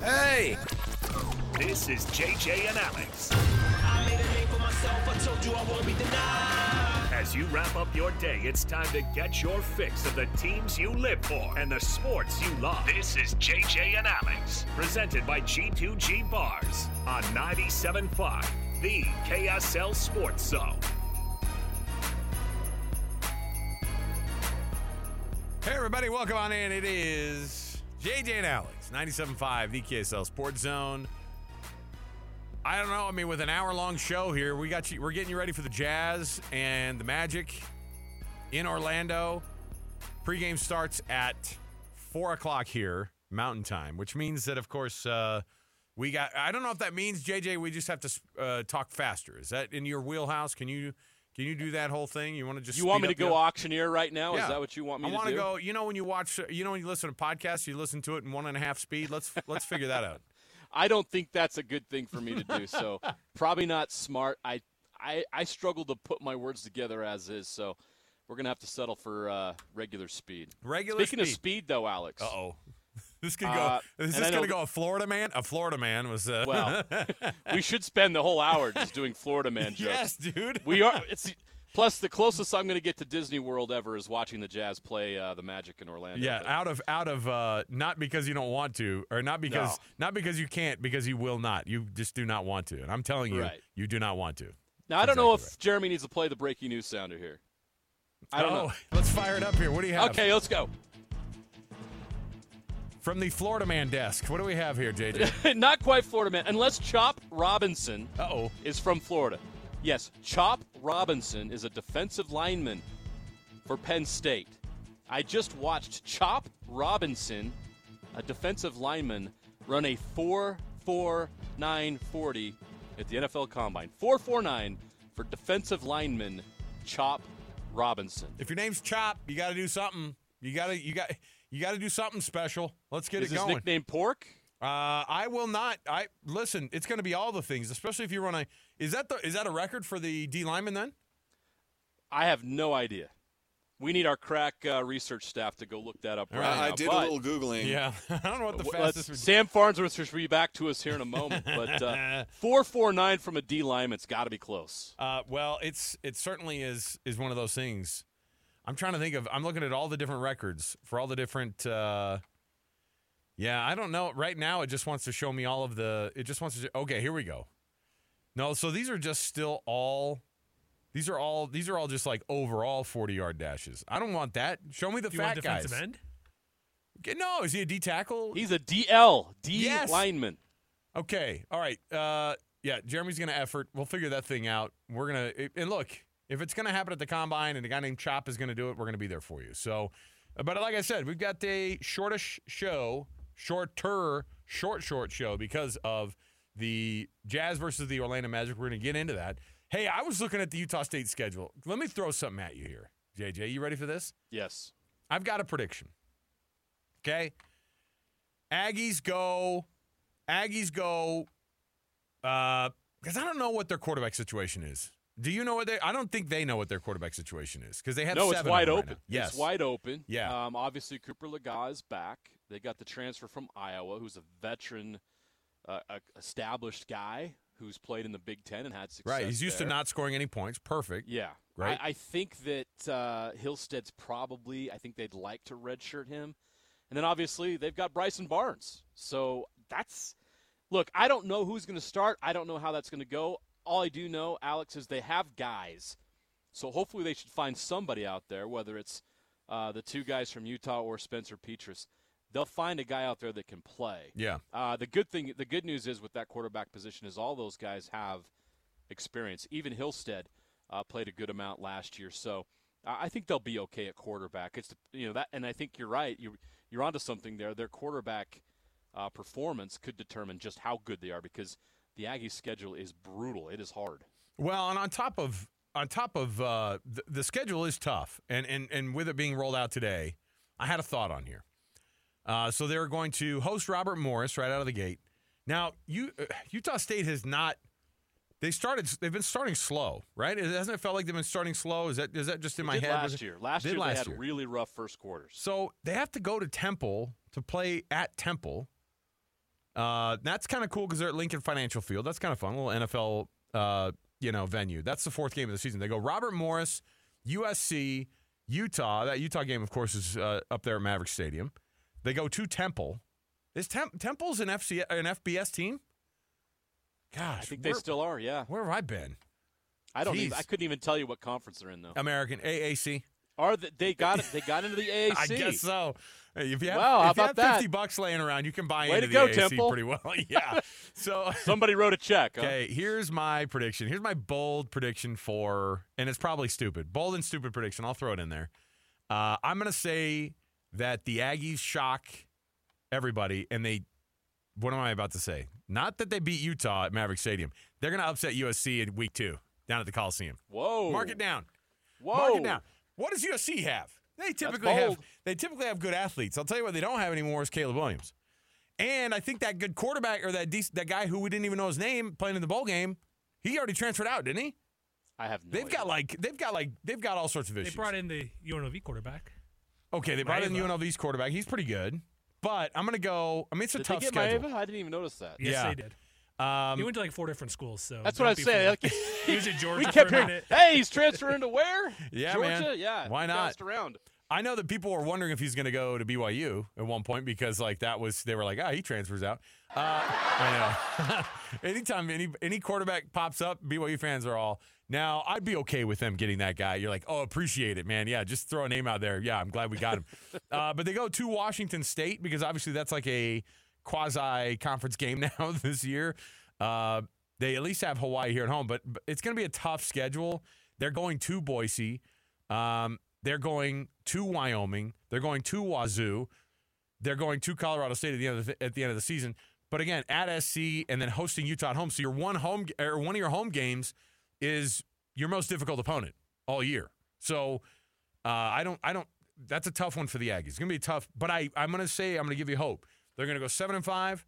Hey! This is JJ and Alex. As you wrap up your day, it's time to get your fix of the teams you live for and the sports you love. This is JJ and Alex, presented by G2G Bars on 97.5, the KSL Sports Zone. Hey, everybody, welcome on in. It is JJ and Alex, 97.5, the KSL Sports Zone. I don't know. I mean, with an hour long show here, we got you. We're getting you ready for the Jazz and the Magic in Orlando. Pregame starts at four o'clock here, Mountain Time, which means that, of course, uh, we got. I don't know if that means JJ. We just have to uh, talk faster. Is that in your wheelhouse? Can you can you do that whole thing? You want to just You want me to go auctioneer right now? Yeah. Is that what you want me to do? I want do? go. You know when you watch, you know when you listen to podcasts, you listen to it in one and a half speed. Let's let's figure that out. I don't think that's a good thing for me to do. So probably not smart. I, I I struggle to put my words together as is. So we're gonna have to settle for uh, regular speed. Regular Speaking speed. of speed, though, Alex. Uh oh. This could go. Uh, is this going to go a Florida man? A Florida man was. Uh, Well, we should spend the whole hour just doing Florida man jokes. yes, dude. We are. It's plus the closest I'm going to get to Disney World ever is watching the Jazz play uh, the Magic in Orlando. Yeah, out of out of uh, not because you don't want to, or not because No. not because you can't, because you will not. You just do not want to, and I'm telling you, Right. you do not want to. now I don't know if exactly Jeremy needs to play the breaking news sounder here. I don't oh, know. let's fire it up here. What do you have? Okay, let's go. From the Florida man desk, what do we have here, JJ? Not quite Florida man, unless Chop Robinson Uh oh. is from Florida. Yes, Chop Robinson is a defensive lineman for Penn State. I just watched Chop Robinson, a defensive lineman, run a 4.4940 at the NFL Combine. 4.49 for defensive lineman Chop Robinson. If your name's Chop, you got to do something. You got to you got you got to do something special. Let's get Is it his going. nickname Pork? Uh, I will not. I listen. It's going to be all the things, especially if you run a. Is that the is that a record for the D lineman then? I have no idea. We need our crack uh, research staff to go look that up right right. now. I did but- a little googling. Yeah, I don't know what the W- fastest. Sam Farnsworth should be back to us here in a moment, but uh, four four nine from a D lineman's got to be close. Uh, well, it's it certainly is is one of those things. I'm trying to think of. I'm looking at all the different records for all the different. Uh, yeah, I don't know. Right now, it just wants to show me all of the. It just wants to. Okay, here we go. No, so these are just still all. These are all. These are all just like overall 40 yard dashes. I don't want that. Show me the Do you fat want guys. defensive end? Okay, No, is he a D tackle? He's a DL D Yes. lineman. Okay. All right. Uh, yeah, Jeremy's going to effort. We'll figure that thing out. We're going to, and look, if it's going to happen at the combine and a guy named Chop is going to do it, we're going to be there for you. So, uh, but like I said, we've got a shortish show, shorter, short, short show because of the Jazz versus the Orlando Magic. We're going to get into that. Hey, I was looking at the Utah State schedule. Let me throw something at you here, JJ. You ready for this? Yes. I've got a prediction. Okay. Aggies go. Aggies go. Uh, because I don't know what their quarterback situation is. Do you know what they? I don't think they know what their quarterback situation is because they have No, it's wide them right open. Yes, It's wide open. Yeah. Um, obviously, Cooper Lega is back. They got the transfer from Iowa, who's a veteran, uh, a established guy who's played in the Big Ten and had success. Right. He's used there. to not scoring any points. Perfect. Yeah. Right. I, I think that uh, Hillstead's probably, I think they'd like to redshirt him. And then obviously they've got Bryson Barnes. So that's, look, I don't know who's going to start. I don't know how that's going to go. All I do know, Alex, is they have guys. So hopefully they should find somebody out there, whether it's uh, the two guys from Utah or Spencer Petras. They'll find a guy out there that can play. Yeah. Uh, the good thing, the good news is with that quarterback position is all those guys have experience. Even Hillstead uh, played a good amount last year, so uh, I think they'll be okay at quarterback. It's you know that, and I think you're right. You you're onto something there. Their quarterback uh, performance could determine just how good they are because the Aggies' schedule is brutal. It is hard. Well, and on top of on top of uh, the, the schedule is tough, and and and with it being rolled out today, I had a thought on here. Uh, so they're going to host Robert Morris right out of the gate. Now, you uh, Utah State has not. They started. They've been starting slow, right? Hasn't it felt like they've been starting slow? Is that is that just in They my head? last year. Last year last they had year. really rough first quarters. So they have to go to Temple to play at Temple. Uh, that's kind of cool because they're at Lincoln Financial Field. That's kind of fun. A little NFL, uh, you know, venue. That's the fourth game of the season. They go Robert Morris, USC, Utah. That Utah game, of course, is uh, up there at Maverick Stadium. They go to Temple. Is Temp- Temple's an FC an FBS team? Gosh, I think where, they still are. Yeah, where have I been? I don't. Even, I couldn't even tell you what conference they're in though. American AAC. Are they, they got it? They got into the AAC. I guess so. Hey, If you have, Wow, if you about have 50 that? bucks laying around, you can buy Way into to the go, AAC Temple. pretty well. yeah. So Somebody wrote a check. Huh? Okay, here's my prediction. Here's my bold prediction for, and it's probably stupid. Bold and stupid prediction. I'll throw it in there. Uh, I'm going to say that the Aggies shock everybody, and they. What am I about to say? Not that they beat Utah at Maverick Stadium. They're going to upset USC in week two down at the Coliseum. Whoa. Mark it down. Whoa. Mark it down. What does USC have? They typically have they typically have good athletes. I'll tell you what they don't have anymore is Caleb Williams. And I think that good quarterback or that dec- that guy who we didn't even know his name playing in the bowl game, he already transferred out, didn't he? I have no They've got like they've got like they've got all sorts of issues. They brought in the UNLV quarterback. okay, they brought in Maiava. UNLV's quarterback. He's pretty good. But I'm gonna go. I mean, it's a Did tough they get schedule. Maiava? I didn't even notice that. Yes, Yeah. they did. Um, He went to like four different schools. So That's what I saying. he was at Georgia. we kept for a hearing, minute. hey, he's transferring to where? Yeah, Georgia? man. Yeah. Why not? around. I know that people were wondering if he's going to go to BYU at one point because like that was they were like, ah, he transfers out. Uh, I know. Anytime any any quarterback pops up, BYU fans are all now. I'd be okay with them getting that guy. You're like, oh, appreciate it, man. Yeah, just throw a name out there. Yeah, I'm glad we got him. uh, but they go to Washington State because obviously that's like a quasi conference game now this year. Uh, they at least have Hawaii here at home, but, but it's going to be a tough schedule. They're going to Boise. Um, they're going to Wyoming. They're going to Wazoo. They're going to Colorado State at the end of the, at the end of the season. But again, at SC and then hosting Utah at home. So your one home or one of your home games is your most difficult opponent all year. So uh, I don't I don't. That's a tough one for the Aggies. It's gonna be tough. But I I'm gonna say I'm gonna give you hope. They're gonna go seven and five,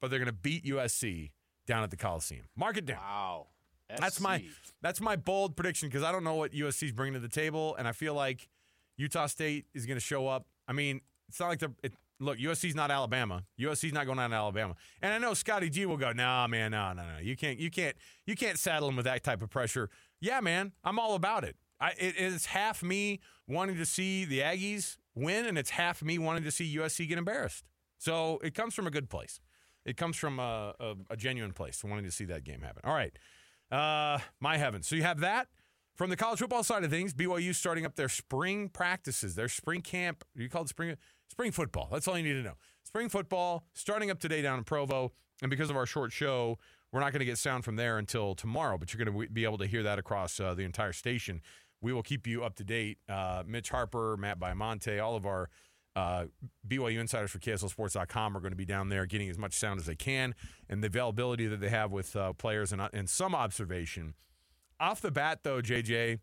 but they're gonna beat USC down at the Coliseum. Mark it down. Wow. That's my that's my bold prediction because I don't know what USC's bringing to the table, and I feel like Utah State is going to show up. I mean, it's not like the it, look USC's not Alabama. USC's not going down to Alabama, and I know Scotty G will go, nah, man, no, no, no, you can't, you can't, you can't saddle him with that type of pressure. Yeah, man, I'm all about it. I, it it's half me wanting to see the Aggies win, and it's half me wanting to see USC get embarrassed. So it comes from a good place. It comes from a, a, a genuine place, wanting to see that game happen. All right. Uh, my heavens. So you have that from the college football side of things. BYU starting up their spring practices, their spring camp. You call it spring spring football. That's all you need to know. Spring football starting up today down in Provo, and because of our short show, we're not going to get sound from there until tomorrow. But you're going to be able to hear that across uh, the entire station. We will keep you up to date. Uh, Mitch Harper, Matt Baiamonte, all of our uh, BYU insiders for KSLSports.com are going to be down there getting as much sound as they can, and the availability that they have with uh, players and, and some observation. Off the bat, though, JJ,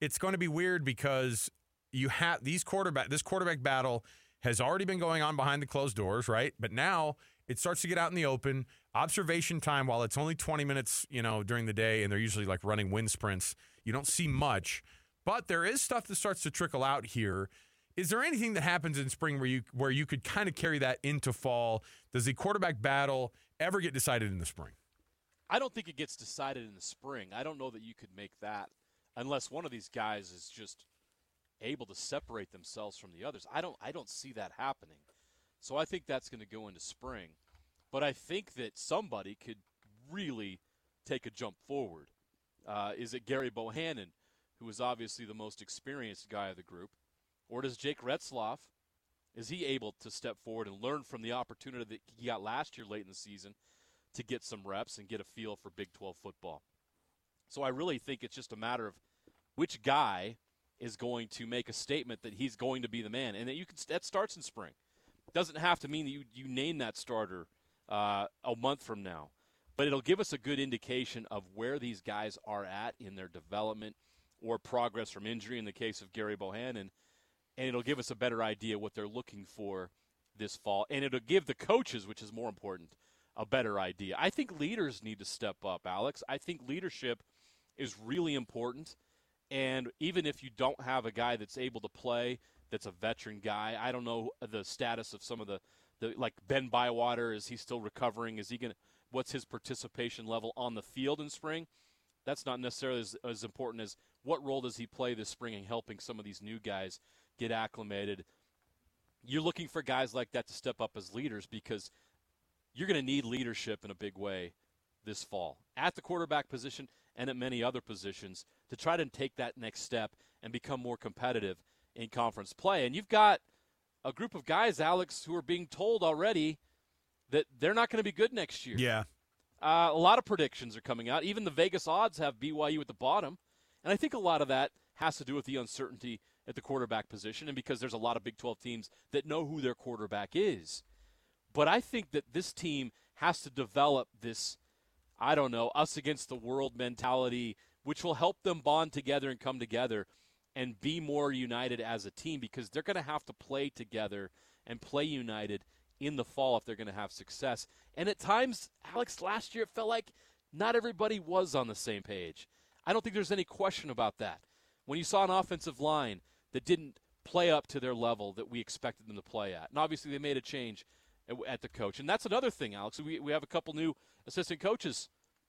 it's going to be weird because you have these quarterback. This quarterback battle has already been going on behind the closed doors, right? But now it starts to get out in the open. Observation time, while it's only 20 minutes, you know, during the day, and they're usually like running wind sprints, you don't see much. But there is stuff that starts to trickle out here. Is there anything that happens in spring where you where you could kind of carry that into fall? Does the quarterback battle ever get decided in the spring? I don't think it gets decided in the spring. I don't know that you could make that unless one of these guys is just able to separate themselves from the others. I don't I don't see that happening. So I think that's going to go into spring. But I think that somebody could really take a jump forward. Uh, is it Gerry Bohanon, who is obviously the most experienced guy of the group, or does Jake Retzlaff? Is he able to step forward and learn from the opportunity that he got last year late in the season to get some reps and get a feel for Big 12 football? So I really think it's just a matter of which guy is going to make a statement that he's going to be the man, and that you can that starts in spring. Doesn't have to mean that you you name that starter uh, a month from now, but it'll give us a good indication of where these guys are at in their development or progress from injury in the case of Gerry Bohanon, and it'll give us a better idea what they're looking for this fall, and it'll give the coaches, which is more important, a better idea. I think leaders need to step up, Alex. I think leadership is really important. And even if you don't have a guy that's able to play, that's a veteran guy, I don't know the status of some of the, The, like Ben Bywater, is he still recovering? Is he to, what's his participation level on the field in spring? That's not necessarily as, as important as what role does he play this spring in helping some of these new guys get acclimated. You're looking for guys like that to step up as leaders because you're going to need leadership in a big way this fall at the quarterback position and at many other positions to try to take that next step and become more competitive in conference play. And you've got a group of guys, Alex, who are being told already that they're not going to be good next year. Yeah. Uh, a lot of predictions are coming out. Even the Vegas odds have BYU at the bottom. And I think a lot of that has to do with the uncertainty at the quarterback position and because there's a lot of Big 12 teams that know who their quarterback is. But I think that this team has to develop this, I don't know, us against the world mentality, which will help them bond together and come together and be more united as a team because they're going to have to play together and play united in the fall if they're going to have success. And at times, Alex, last year it felt like not everybody was on the same page. I don't think there's any question about that. When you saw an offensive line that didn't play up to their level that we expected them to play at, and obviously they made a change at the coach, and that's another thing, Alex. We we have a couple new assistant coaches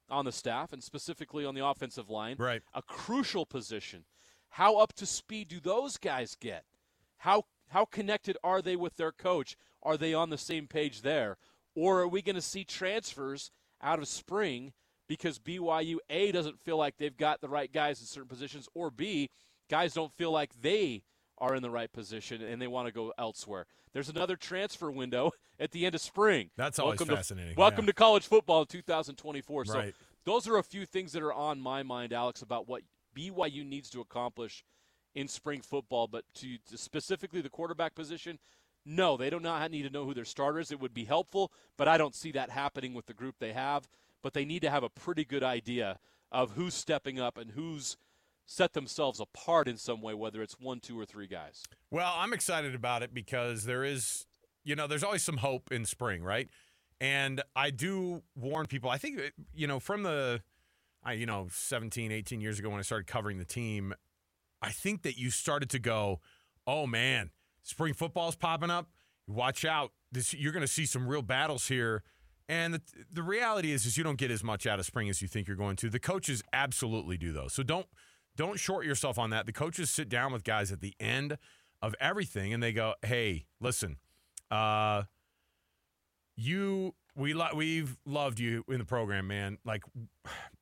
on the staff, and specifically on the offensive line, right? A crucial position. How up to speed do those guys get? How how connected are they with their coach? Are they on the same page there? Or are we going to see transfers out of spring because BYU A doesn't feel like they've got the right guys in certain positions, or B, guys don't feel like they are in the right position and they want to go elsewhere. There's another transfer window at the end of spring. That's always welcome fascinating. To, welcome yeah. to college football in 2024. So those are a few things that are on my mind, Alex, about what BYU needs to accomplish in spring football. But to, to specifically the quarterback position, no, they do not need to know who their starters. It would be helpful, but I don't see that happening with the group they have. But they need to have a pretty good idea of who's stepping up and who's set themselves apart in some way, whether it's one, two, or three guys. Well, I'm excited about it because there is, you know, there's always some hope in spring, right? And I do warn people. I think, uh, you know, from the, I, you know, 17, 18 years ago when I started covering the team, I think that you started to go, oh man, spring football's popping up. Watch out. This, you're going to see some real battles here. And the, the reality is, is you don't get as much out of spring as you think you're going to. The coaches absolutely do, though. So don't don't short yourself on that. The coaches sit down with guys at the end of everything, and they go, "Hey, listen, uh, you we lo- we've loved you in the program, man. Like,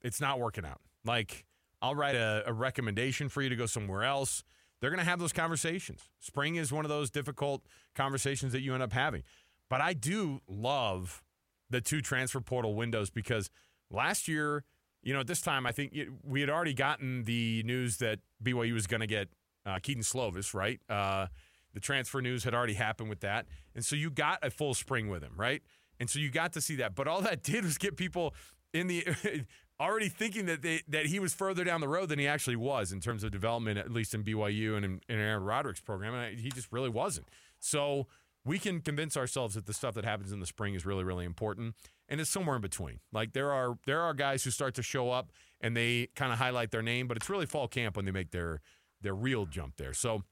it's not working out. Like, I'll write a, a recommendation for you to go somewhere else." They're going to have those conversations. Spring is one of those difficult conversations that you end up having. But I do love the two transfer portal windows because last year, you know, at this time, I think we had already gotten the news that BYU was going to get uh, Kedon Slovis, right? Uh, the transfer news had already happened with that. And so you got a full spring with him, right? And so you got to see that. But all that did was get people in the already thinking that they that he was further down the road than he actually was in terms of development, at least in BYU and in, in Aaron Roderick's program. And he just really wasn't. So we can convince ourselves that the stuff that happens in the spring is really, really important. And it's somewhere in between. Like there are there are guys who start to show up and they kind of highlight their name, but it's really fall camp when they make their their real jump there. So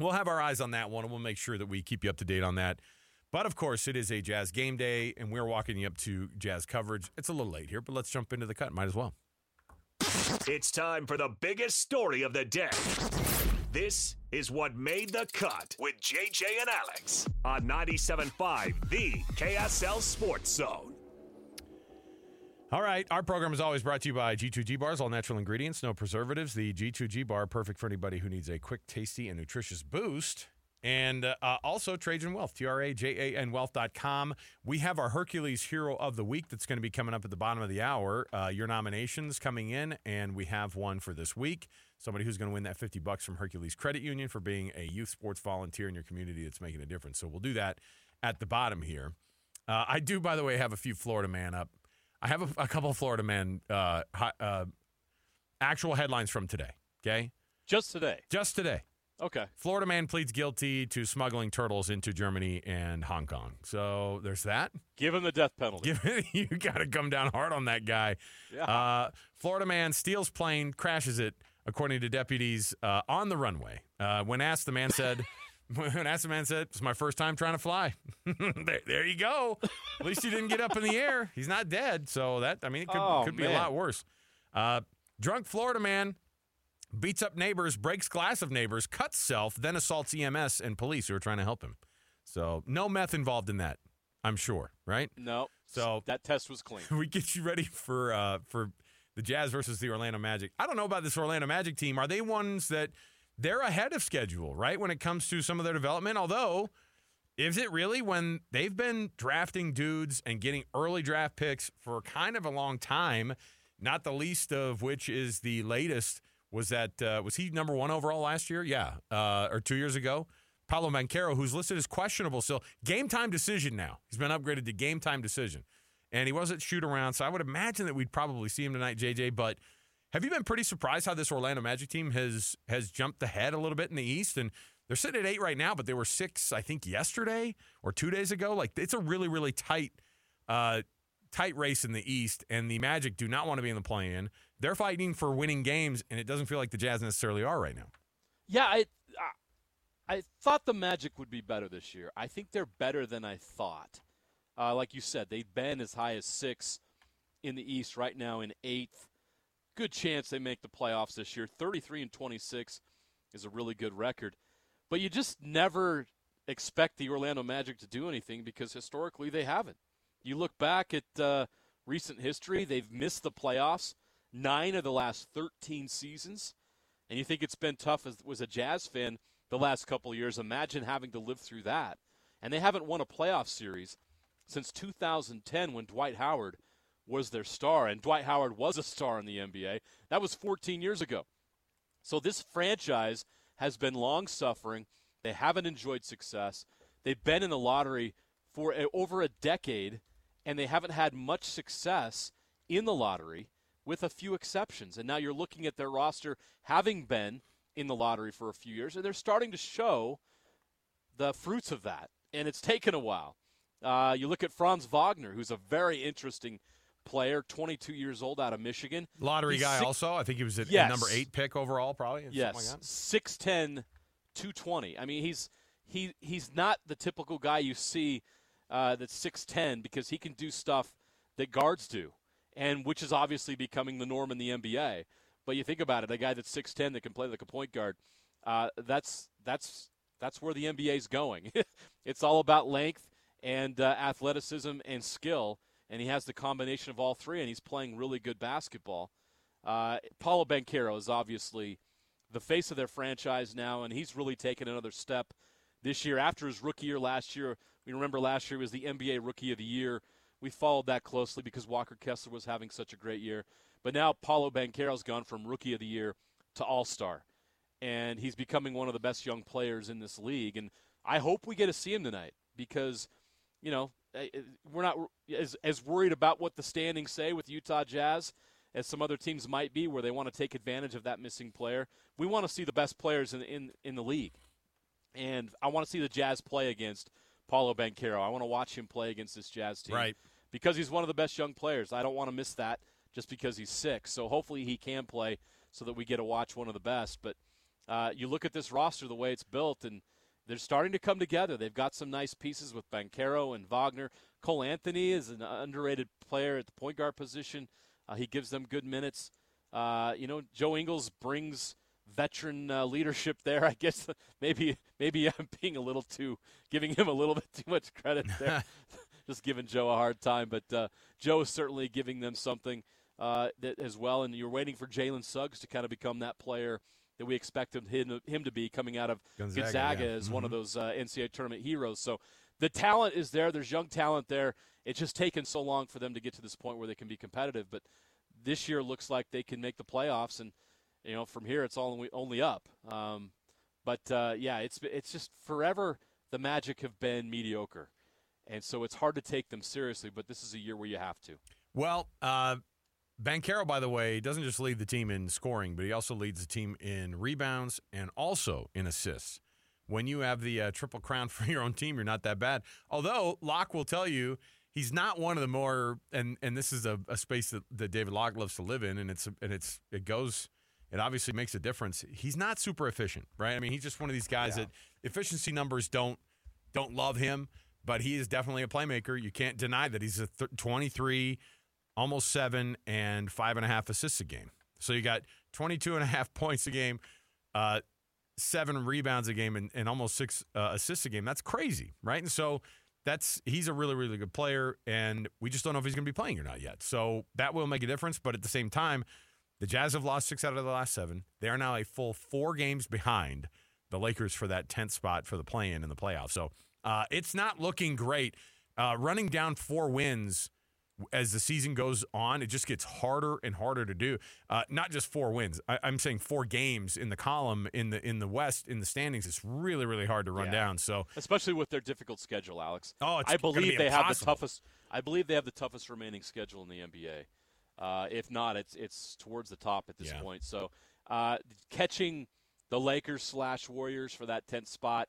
we'll have our eyes on that one and we'll make sure that we keep you up to date on that. But of course, it is a Jazz game day, and we're walking you up to Jazz coverage. It's a little late here, but let's jump into the cut. Might as well. It's time for the biggest story of the day. This is what made the cut with JJ and Alex on 97.5, the KSL Sports Zone. All right, our program is always brought to you by G2G Bars, all natural ingredients, no preservatives. The G2G Bar, perfect for anybody who needs a quick, tasty, and nutritious boost. And uh, also Trajan Wealth, T R A J A N Wealth.com. We have our Hercules Hero of the Week that's going to be coming up at the bottom of the hour. Uh, your nominations coming in, and we have one for this week. Somebody who's going to win that 50 bucks from Hercules Credit Union for being a youth sports volunteer in your community that's making a difference. So we'll do that at the bottom here. Uh, I do, by the way, have a few Florida man up. I have a, a couple of Florida man uh, uh, actual headlines from today. Okay, just today. Just today. Okay. Florida man pleads guilty to smuggling turtles into Germany and Hong Kong. So there's that. Give him the death penalty. you got to come down hard on that guy. Yeah. Uh, Florida man steals plane, crashes it, according to deputies uh, on the runway. Uh, when asked, the man said When asked, the Man said, It's my first time trying to fly. there, there you go. At least he didn't get up in the air. He's not dead. So that, I mean, it could, Oh, could be a lot worse. Uh, drunk Florida man beats up neighbors, breaks glass of neighbors, cuts self, then assaults EMS and police who are trying to help him. So no meth involved in that, I'm sure, right? No. So- that test was clean. we get you ready for uh, for the Jazz versus the Orlando Magic. I don't know about this Orlando Magic team. Are they ones that they're ahead of schedule, right, when it comes to some of their development? Although, is it really when they've been drafting dudes and getting early draft picks for kind of a long time? Not the least of which is the latest was that uh, was he number one overall last year? Yeah, uh, or two years ago. Paolo Banchero, who's listed as questionable still. Game time decision now. He's been upgraded to game time decision. And he wasn't shoot around, so I would imagine that we'd probably see him tonight, JJ. But have you been pretty surprised how this Orlando Magic team has has jumped ahead a little bit in the East? And they're sitting at eight right now, but they were six, I think, yesterday or two days ago. Like it's a really, really tight, uh, tight race in the East, and the Magic do not want to be in the play-in. They're fighting for winning games, and it doesn't feel like the Jazz necessarily are right now. Yeah, I, I I thought the Magic would be better this year. I think they're better than I thought. Uh, like you said, they've been as high as six in the East right now in eighth. Good chance they make the playoffs this year. 33 and 26 is a really good record. But you just never expect the Orlando Magic to do anything because historically they haven't. You look back at uh, recent history, they've missed the playoffs nine of the last 13 seasons and you think it's been tough as was a Jazz fan the last couple years. Imagine having to live through that. And they haven't won a playoff series since 2010 when Dwight Howard was their star. And Dwight Howard was a star in the NBA. That was 14 years ago. So this franchise has been long suffering. They haven't enjoyed success. They've been in the lottery for a, over a decade, and they haven't had much success in the lottery, with a few exceptions. And now you're looking at their roster having been in the lottery for a few years, and they're starting to show the fruits of that. And it's taken a while. Uh, you look at Franz Wagner, who's a very interesting player, 22 years old out of Michigan. Lottery He's guy, six- also. I think he was at Yes. number eight pick overall, probably. Yes, like 6'10", 220. I mean, he's he he's not the typical guy you see uh, that's 6'10", because he can do stuff that guards do, and which is obviously becoming the norm in the NBA. But you think about it, a guy that's 6'10", that can play like a point guard, uh, that's that's that's where the NBA is going. it's all about length and uh, athleticism and skill, and he has the combination of all three, and he's playing really good basketball. Uh, Paolo Banchero is obviously the face of their franchise now, and he's really taken another step this year after his rookie year last year. We remember last year was the NBA Rookie of the Year. We followed that closely because Walker Kessler was having such a great year. But now Paolo Banchero's gone from Rookie of the Year to All Star, and he's becoming one of the best young players in this league. And I hope we get to see him tonight because, you know, eh, eh, we're not as as worried about what the standings say with Utah Jazz as some other teams might be, where they want to take advantage of that missing player. We want to see the best players in in, in the league, and I want to see the Jazz play against Paolo Banchero. I want to watch him play against this Jazz team, Right. Because he's one of the best young players. I don't want to miss that just because he's sick. So hopefully he can play so that we get to watch one of the best. But uh, you look at this roster, the way it's built, and they're starting to come together. They've got some nice pieces with Banchero and Wagner. Cole Anthony is an underrated player at the point guard position. Uh, he gives them good minutes. Uh, you know, Joe Ingles brings veteran uh, leadership there. I guess maybe maybe I'm being a little too giving him a little bit too much credit there. Just giving Joe a hard time, but uh, Joe is certainly giving them something uh, that as well. And you're waiting for Jalen Suggs to kind of become that player that we expect him, him to be coming out of Gonzaga, Gonzaga, yeah. as one of those uh, NCAA tournament heroes. So the talent is there. There's young talent there. It's just taken so long for them to get to this point where they can be competitive. But this year looks like they can make the playoffs, and you know from here it's all only, only up. Um, but uh, yeah, it's it's just forever the Magic have been mediocre, and so it's hard to take them seriously. But this is a year where you have to. Well, uh, Banchero, by the way, doesn't just lead the team in scoring, but he also leads the team in rebounds and also in assists. When you have the uh, triple crown for your own team, you're not that bad. Although Locke will tell you he's not one of the more, and and this is a, a space that, that David Locke loves to live in, and it's and it's it goes. It obviously makes a difference. He's not super efficient, right? I mean, he's just one of these guys Yeah. that efficiency numbers don't don't love him, but he is definitely a playmaker. You can't deny that he's a th- 23, almost seven, and five and a half assists a game. So you got 22 and a half points a game, uh, seven rebounds a game, and, and almost six uh, assists a game. That's crazy, right? And so that's he's a really really good player, and we just don't know if he's going to be playing or not yet. So that will make a difference. But at the same time, the Jazz have lost six out of the last seven. They are now a full four games behind the Lakers for that 10th spot for the play-in in the playoffs. So uh, it's not looking great. Uh, running down four wins as the season goes on, it just gets harder and harder to do. Uh, not just four wins. I, am saying four games in the column in the in the West in the standings. It's really really hard to run Yeah. down. So especially with their difficult schedule, Alex. Oh, it's I believe be they have the toughest. I believe they have the toughest remaining schedule in the NBA. Uh, if not, it's it's towards the top at this Yeah. point. So, uh, catching the Lakers slash Warriors for that tenth spot,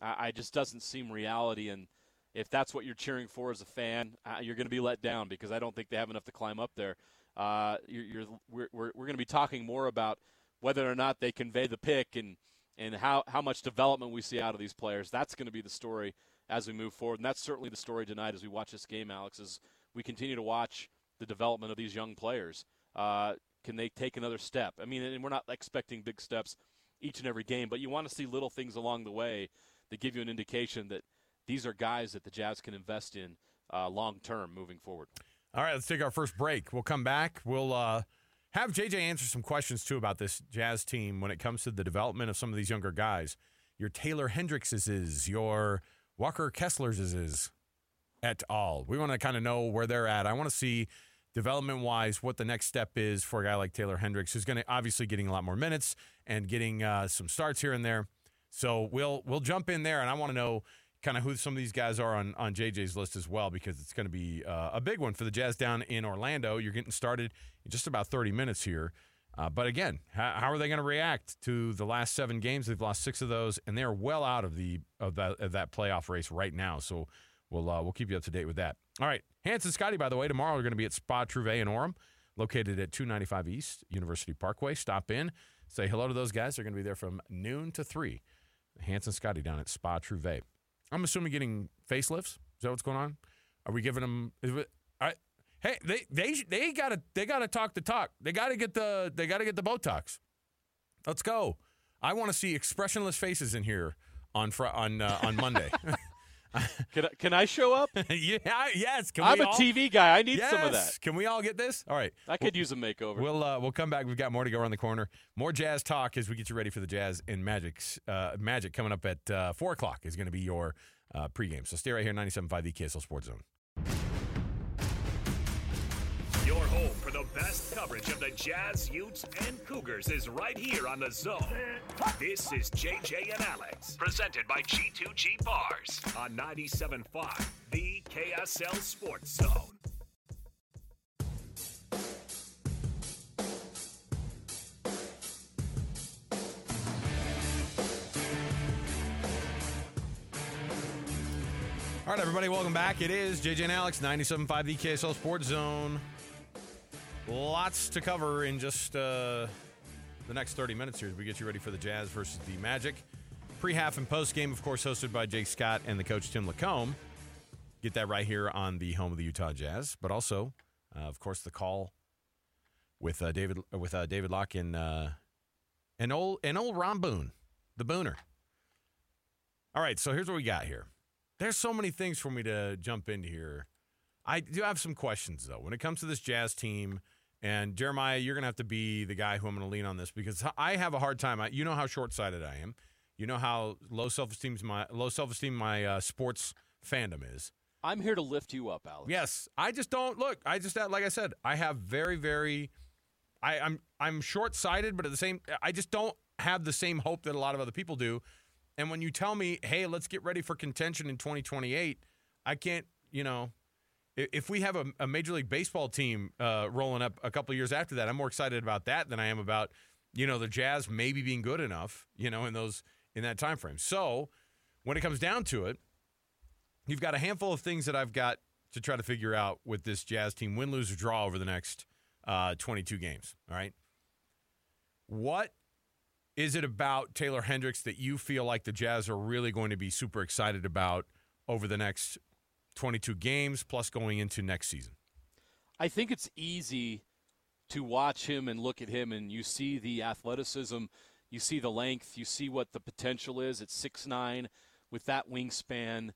I, I just doesn't seem reality. And if that's what you're cheering for as a fan, uh, you're going to be let down because I don't think they have enough to climb up there. Uh, you're, you're, we're we're, we're going to be talking more about whether or not they convey the pick and and how, how much development we see out of these players. That's going to be the story as we move forward. And that's certainly the story tonight as we watch this game, Alex, as we continue to watch the development of these young players. Uh, can they take another step? I mean, and we're not expecting big steps each and every game, but you want to see little things along the way that give you an indication that these are guys that the Jazz can invest in uh, long term moving forward. All right, let's take our first break. We'll come back. We'll uh, have JJ answer some questions too about this Jazz team when it comes to the development of some of these younger guys. Your Taylor Hendrickses is, your Walker Kesslers is, et al. We want to kind of know where they're at. I want to see development wise what the next step is for a guy like Taylor Hendricks, who's going to obviously getting a lot more minutes and getting uh, some starts here and there. So we'll we'll jump in there, and I want to know kind of who some of these guys are on, on JJ's list as well because it's going to be uh, a big one for the Jazz down in Orlando. You're getting started in just about 30 minutes here. Uh, but again, how, how are they going to react to the last seven games? They've lost six of those, and they're well out of the of that of that playoff race right now. So we'll uh, we'll keep you up to date with that. All right, Hans and Scotty, by the way, tomorrow are going to be at Spa Trouvé in Orem, located at 295 East University Parkway. Stop in, say hello to those guys. They're going to be there from noon to three. Hans and Scotty down at Spa Trouvé. I'm assuming getting facelifts. Is that what's going on? Are we giving them? Right. Hey, they they they gotta they gotta talk the talk. They gotta get the they gotta get the Botox. Let's go. I want to see expressionless faces in here on fr- on uh, on Monday. Can I, can I show up? yeah, yes. Can I'm a all? TV guy. I need some of that. Can we all get this? All right. I could use a makeover. We'll uh, we'll come back. We've got more to go around the corner. More jazz talk as we get you ready for the jazz and magic. Uh, magic coming up at uh, four o'clock is going to be your uh, pregame. So stay right here, 97.5 EKSL Sports Zone. Home for the best coverage of the Jazz, Utes, and Cougars is right here on the Zone. This is JJ and Alex, presented by G2G Bars on 97.5, the KSL Sports Zone. All right, everybody, welcome back. It is JJ and Alex, 97.5 the KSL Sports Zone. Lots to cover in just uh, the next 30 minutes here as we get you ready for the Jazz versus the Magic. Pre half and post game, of course, hosted by Jake Scott and the coach Tim Lacombe. Get that right here on the home of the Utah Jazz, but also, uh, of course, the call with uh, David with uh, David Locke and uh, and old and old Ron Boone, the Booner. All right, so here's what we got here. There's so many things for me to jump into here. I do have some questions though when it comes to this Jazz team. And Jeremiah, you're gonna have to be the guy who I'm gonna lean on this because I have a hard time. I, you know how short-sighted I am. You know how low self-esteem my low self-esteem my uh, sports fandom is. I'm here to lift you up, Alex. Yes, I just don't look. I just like I said, I have very, very. I, I'm I'm short-sighted, but at the same, I just don't have the same hope that a lot of other people do. And when you tell me, "Hey, let's get ready for contention in 2028," I can't. You know, if we have a, a Major League Baseball team uh, rolling up a couple years after that, I'm more excited about that than I am about you know the Jazz maybe being good enough. You know, in those in that time frame. So when it comes down to it, you've got a handful of things that I've got to try to figure out with this Jazz team win, lose, or draw over the next uh, 22 games. All right. What is it about Taylor Hendricks that you feel like the Jazz are really going to be super excited about over the next 22 games plus going into next season? I think it's easy to watch him and look at him, and you see the athleticism, you see the length, you see what the potential is at six nine with that wingspan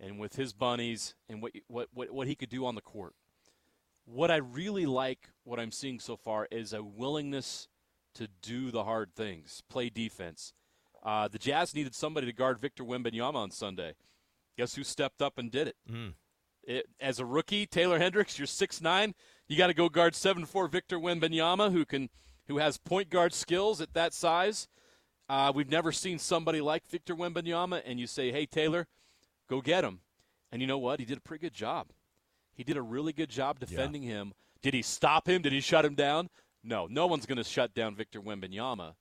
and with his bunnies and what, what, what, what he could do on the court. What I really like, what I'm seeing so far, is a willingness to do the hard things, play defense. Uh, the Jazz needed somebody to guard Victor Wembanyama on Sunday. Guess who stepped up and did it? Mm. it as a rookie, Taylor Hendricks, you're six nine. You got to go guard seven four Victor Wembanyama, who can who has point guard skills at that size. Uh, we've never seen somebody like Victor Wembanyama, and you say, "Hey Taylor, go get him." And you know what? He did a pretty good job. He did a really good job defending yeah. him. Did he stop him? Did he shut him down? No, no one's going to shut down Victor Wembanyama.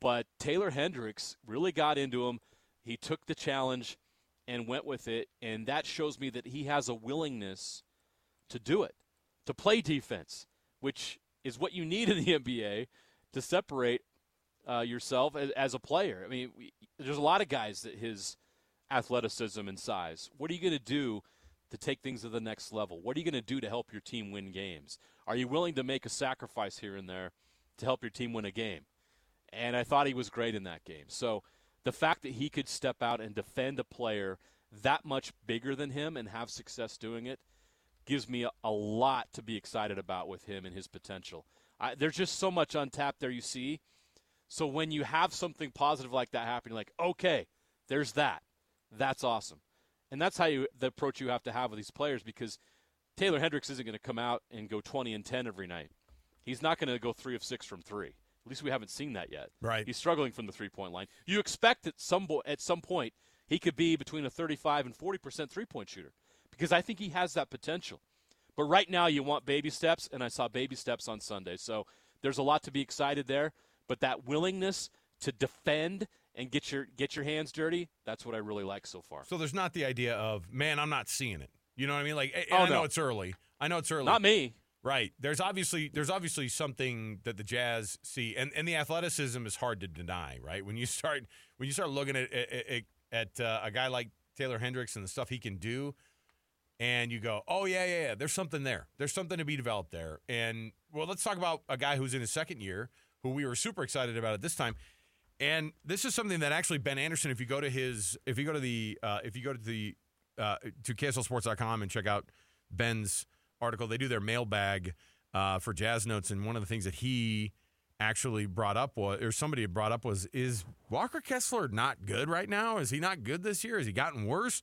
But Taylor Hendricks really got into him. He took the challenge and went with it, and that shows me that he has a willingness to do it, to play defense, which is what you need in the NBA to separate uh, yourself as, as, a player. I mean, we, there's a lot of guys that his athleticism and size. What are you going to do to take things to the next level? What are you going to do to help your team win games? Are you willing to make a sacrifice here and there to help your team win a game? And I thought he was great in that game. So the fact that he could step out and defend a player that much bigger than him and have success doing it gives me a, a lot to be excited about with him and his potential. I, there's just so much untapped there you see. So when you have something positive like that happen, you're like, okay, there's that. That's awesome. And that's how you the approach you have to have with these players because Taylor Hendricks isn't going to come out and go 20 and 10 every night. He's not going to go 3 of 6 from 3. At least we haven't seen that yet. Right. He's struggling from the three point line. You expect at some bo- at some point he could be between a 35 and 40 percent three point shooter because I think he has that potential. But right now you want baby steps, and I saw baby steps on Sunday. So there's a lot to be excited there. But that willingness to defend and get your get your hands dirty, that's what I really like so far. So there's not the idea of man, I'm not seeing it. You know what I mean? Like, oh, I no. know it's early. I know it's early. Not me. Right. There's obviously there's obviously something that the Jazz see, and, and the athleticism is hard to deny. Right. When you start when you start looking at at, at uh, a guy like Taylor Hendricks and the stuff he can do, and you go, oh yeah, yeah, yeah. There's something there. There's something to be developed there. And well, let's talk about a guy who's in his second year, who we were super excited about at this time. And this is something that actually Ben Anderson, if you go to his, if you go to the, uh, if you go to the, uh, to KSLSports.com and check out Ben's article. They do their mailbag uh, for Jazz Notes, and one of the things that he actually brought up was, or somebody brought up was, is Walker Kessler not good right now? Is he not good this year? Has he gotten worse?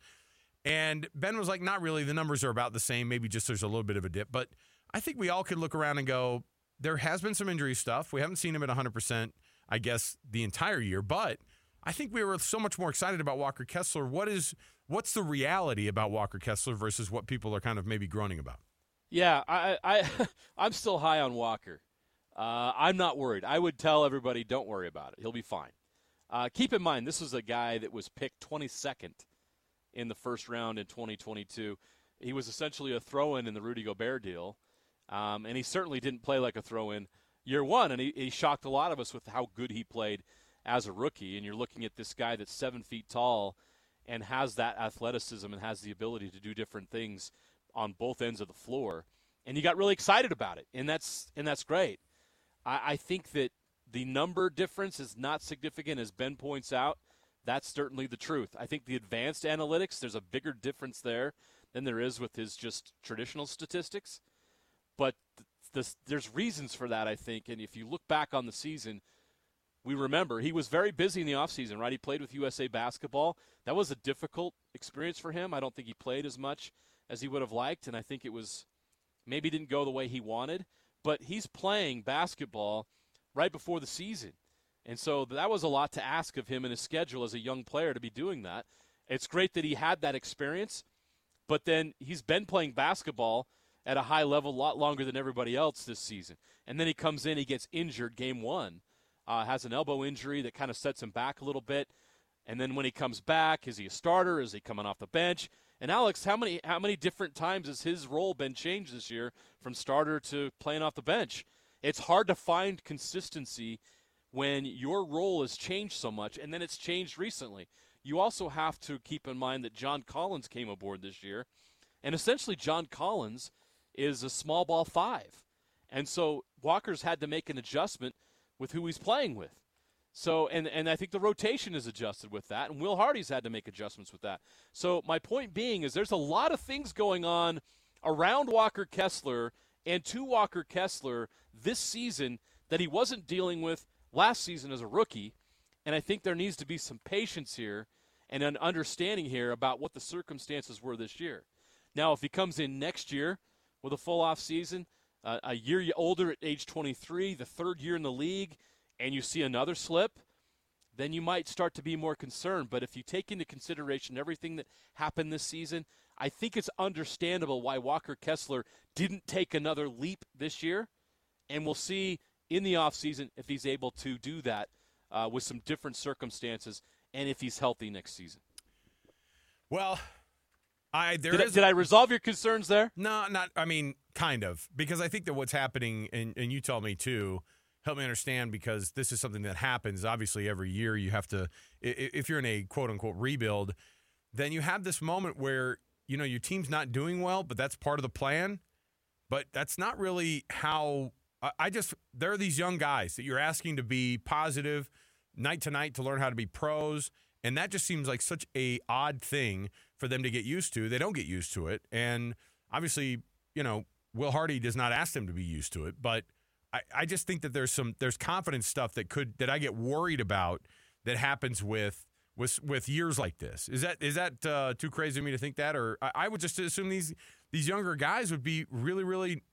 And Ben was like, not really. The numbers are about the same. Maybe just there's a little bit of a dip. But I think we all could look around and go, there has been some injury stuff. We haven't seen him at 100%, I guess, the entire year. But I think we were so much more excited about Walker Kessler. What is what's the reality about Walker Kessler versus what people are kind of maybe groaning about? Yeah, I, I, I'm still high on Walker. Uh, I'm not worried. I would tell everybody, don't worry about it. He'll be fine. Uh, keep in mind, this is a guy that was picked 22nd in the first round in 2022. He was essentially a throw-in in the Rudy Gobert deal, um, and he certainly didn't play like a throw-in year one. And he, he shocked a lot of us with how good he played as a rookie. And you're looking at this guy that's seven feet tall and has that athleticism and has the ability to do different things on both ends of the floor, and you got really excited about it, and that's and that's great. I, I think that the number difference is not significant, as Ben points out. That's certainly the truth. I think the advanced analytics, there's a bigger difference there than there is with his just traditional statistics. But there's reasons for that, I think. And if you look back on the season, we remember he was very busy in the offseason, right? He played with USA basketball. That was a difficult experience for him. I don't think he played as much as he would have liked, and I think it was maybe didn't go the way he wanted. But he's playing basketball right before the season. And so that was a lot to ask of him in his schedule as a young player to be doing that. It's great that he had that experience, but then he's been playing basketball at a high level a lot longer than everybody else this season. And then he comes in, he gets injured game one, uh, has an elbow injury that kind of sets him back a little bit. And then when he comes back, is he a starter? Is he coming off the bench? And Alex, how many how many different times has his role been changed this year from starter to playing off the bench? It's hard to find consistency when your role has changed so much, and then it's changed recently. You also have to keep in mind that John Collins came aboard this year, and essentially John Collins is a small ball five. And so Walker's had to make an adjustment with who he's playing with. So, and, and I think the rotation is adjusted with that, and Will Hardy's had to make adjustments with that. So, my point being is there's a lot of things going on around Walker Kessler and to Walker Kessler this season that he wasn't dealing with last season as a rookie. And I think there needs to be some patience here and an understanding here about what the circumstances were this year. Now, if he comes in next year with a full off season, uh, a year older at age 23, the third year in the league, and you see another slip, then you might start to be more concerned. But if you take into consideration everything that happened this season, I think it's understandable why Walker Kessler didn't take another leap this year. And we'll see in the offseason if he's able to do that uh, with some different circumstances and if he's healthy next season. Well, I there did, is, I, did I resolve your concerns there? No, not. I mean, kind of, because I think that what's happening, and, and you tell me too, help me understand because this is something that happens. Obviously, every year you have to, if you're in a quote unquote rebuild, then you have this moment where you know your team's not doing well, but that's part of the plan. But that's not really how. I just there are these young guys that you're asking to be positive night to night to learn how to be pros, and that just seems like such a odd thing for them to get used to. They don't get used to it, and obviously, you know, Will Hardy does not ask them to be used to it, but I, I just think that there's some there's confidence stuff that could that I get worried about that happens with with with years like this. Is that is that uh, too crazy of me to think that, or I, I, would just assume these these younger guys would be really really.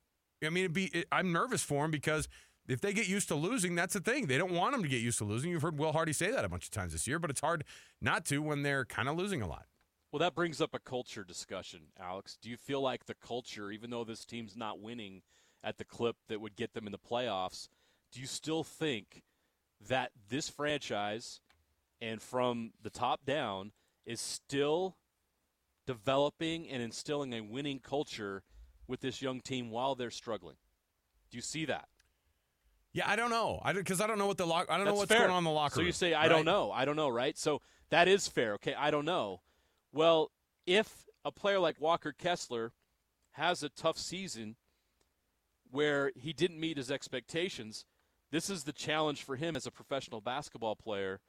I mean, it'd be it, I'm nervous for them because if they get used to losing, that's the thing. They don't want them to get used to losing. You've heard Will Hardy say that a bunch of times this year, but it's hard not to when they're kind of losing a lot. Well, that brings up a culture discussion, Alex. Do you feel like the culture, even though this team's not winning at the clip that would get them in the playoffs, do you still think that this franchise and from the top down is still developing and instilling a winning culture with this young team while they're struggling? Do you see that? Yeah, I don't know. I because I don't know what the lock. I don't That's know what's fair. going on in the locker so room. you say I right? don't know. I don't know, right? So that is fair. Okay, I don't know. Well, if a player like Walker Kessler has a tough season where he didn't meet his expectations, this is the challenge for him as a professional basketball player.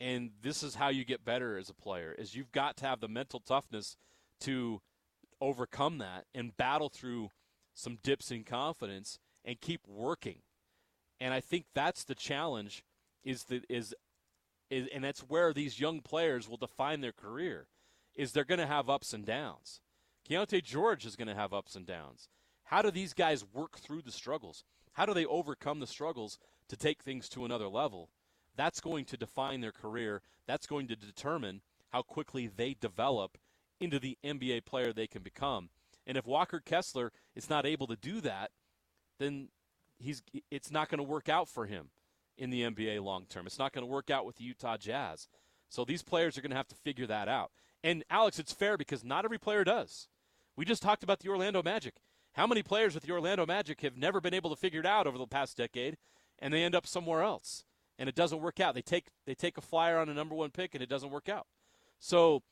And this is how you get better as a player is you've got to have the mental toughness to overcome that and battle through some dips in confidence and keep working. And I think that's the challenge is the is, is and that's where these young players will define their career is they're going to have ups and downs. Keyonte George is going to have ups and downs. How do these guys work through the struggles? How do they overcome the struggles to take things to another level? That's going to define their career. That's going to determine how quickly they develop into the NBA player they can become. And if Walker Kessler is not able to do that, then he's it's not going to work out for him in the NBA long term. It's not going to work out with the Utah Jazz. So these players are going to have to figure that out. And Alex, it's fair because not every player does. We just talked about the Orlando Magic. How many players with the Orlando Magic have never been able to figure it out over the past decade and they end up somewhere else and it doesn't work out. They take they take a flyer on a number 1 pick and it doesn't work out. So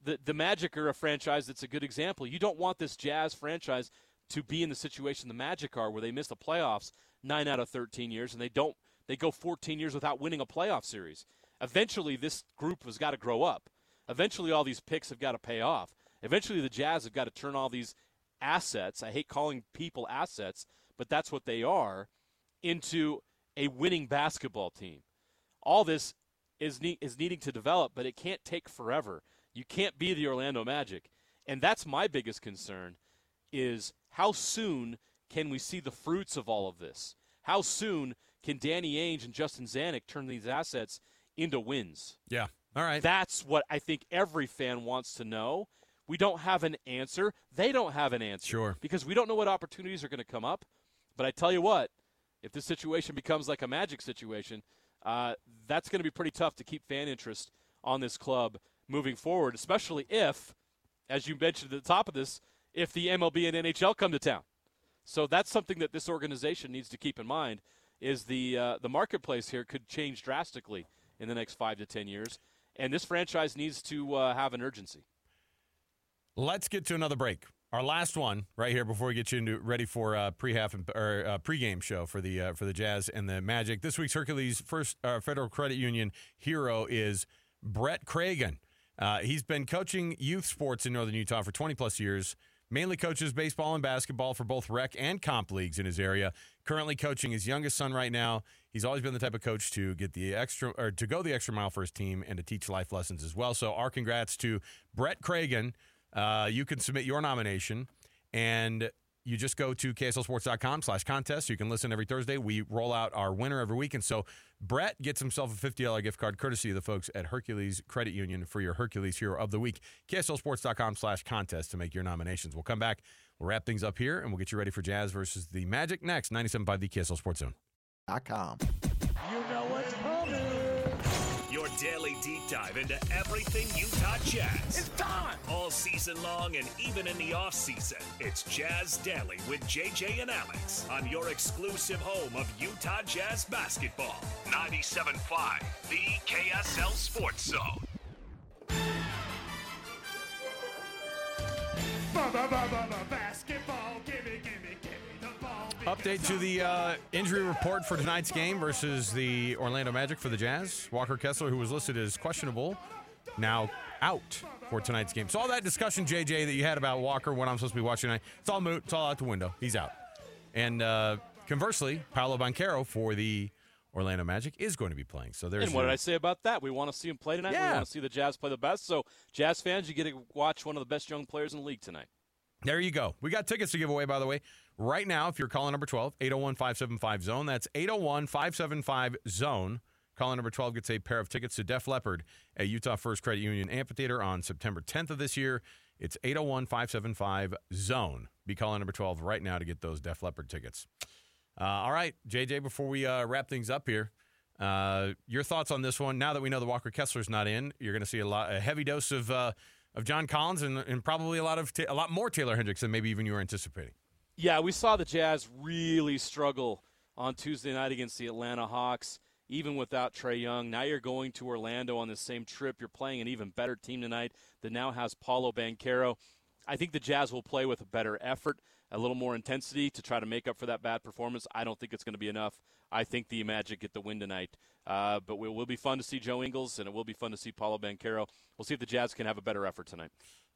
the the Magic are a franchise that's a good example. You don't want this Jazz franchise to be in the situation the Magic are where they miss the playoffs 9 out of 13 years and they don't they go 14 years without winning a playoff series. Eventually this group has got to grow up. Eventually all these picks have got to pay off. Eventually the Jazz have got to turn all these assets, I hate calling people assets, but that's what they are, into a winning basketball team. All this is ne- is needing to develop, but it can't take forever. You can't be the Orlando Magic. And that's my biggest concern is how soon can we see the fruits of all of this? How soon can Danny Ainge and Justin Zanik turn these assets into wins? Yeah. All right. That's what I think every fan wants to know. We don't have an answer. They don't have an answer. Sure. Because we don't know what opportunities are going to come up. But I tell you what, if this situation becomes like a magic situation, uh, that's going to be pretty tough to keep fan interest on this club moving forward, especially if, as you mentioned at the top of this, if the MLB and NHL come to town. So that's something that this organization needs to keep in mind is the uh, the marketplace here could change drastically in the next five to ten years, and this franchise needs to uh, have an urgency. Let's get to another break. Our last one right here before we get you into ready for uh, pre-half and, or uh, pre-game show for the uh, for the Jazz and the Magic. This week's Hercules First uh, Federal Credit Union hero is Brett Cragen. Uh, he's been coaching youth sports in Northern Utah for 20 plus years. Mainly coaches baseball and basketball for both rec and comp leagues in his area. Currently coaching his youngest son right now. He's always been the type of coach to get the extra or to go the extra mile for his team and to teach life lessons as well. So our congrats to Brett Cragen. Uh, you can submit your nomination and you just go to kslsports.com slash contest. You can listen every Thursday. We roll out our winner every week. And so Brett gets himself a $50 gift card courtesy of the folks at Hercules Credit Union for your Hercules Hero of the Week. kslsports.com slash contest to make your nominations. We'll come back. We'll wrap things up here and we'll get you ready for Jazz versus the Magic next. 97.5 the KSL Sports Zone. com. Dive into everything Utah Jazz. It's time! All season long and even in the off season. It's Jazz Daily with JJ and Alex on your exclusive home of Utah Jazz basketball. 97.5, the KSL Sports Zone. Basketball, Update to the uh, injury report for tonight's game versus the Orlando Magic for the Jazz. Walker Kessler, who was listed as questionable, now out for tonight's game. So all that discussion, JJ, that you had about Walker, what I'm supposed to be watching tonight, it's all moot. It's all out the window. He's out. And uh, conversely, Paolo Banchero for the Orlando Magic is going to be playing. So there's And what did I say about that? We want to see him play tonight. We want to see the Jazz play the best. So, Jazz fans, you get to watch one of the best young players in the league tonight. There you go. We got tickets to give away, by the way. Right now, if you're calling number 12, 801 575 Zone, that's 801 575 Zone. Calling number 12 gets a pair of tickets to Def Leppard at Utah First Credit Union Amphitheater on September 10th of this year. It's 801 575 Zone. Be calling number 12 right now to get those Def Leppard tickets. Uh, all right, JJ, before we uh, wrap things up here, uh, your thoughts on this one? Now that we know the Walker Kessler's not in, you're going to see a lot, a heavy dose of uh, of John Collins and, and probably a lot of ta- a lot more Taylor Hendricks than maybe even you were anticipating. Yeah, we saw the Jazz really struggle on Tuesday night against the Atlanta Hawks, even without Trae Young. Now you're going to Orlando on the same trip. You're playing an even better team tonight that now has Paolo Banchero. I think the Jazz will play with a better effort, a little more intensity to try to make up for that bad performance. I don't think it's going to be enough. I think the Magic get the win tonight. Uh, but it will be fun to see Joe Ingles, and it will be fun to see Paolo Banchero. We'll see if the Jazz can have a better effort tonight.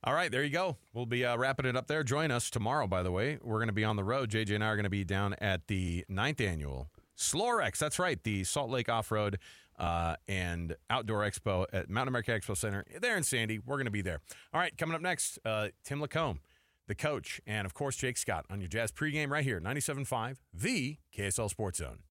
All right, there you go. We'll be uh, wrapping it up there. Join us tomorrow, by the way. We're going to be on the road. JJ and I are going to be down at the ninth annual Slorex. That's right, the Salt Lake Off Road uh, and Outdoor Expo at Mountain America Expo Center there in Sandy. We're going to be there. All right, coming up next, uh, Tim Lacombe, the coach, and of course, Jake Scott on your Jazz pregame right here, 97.5, the KSL Sports Zone.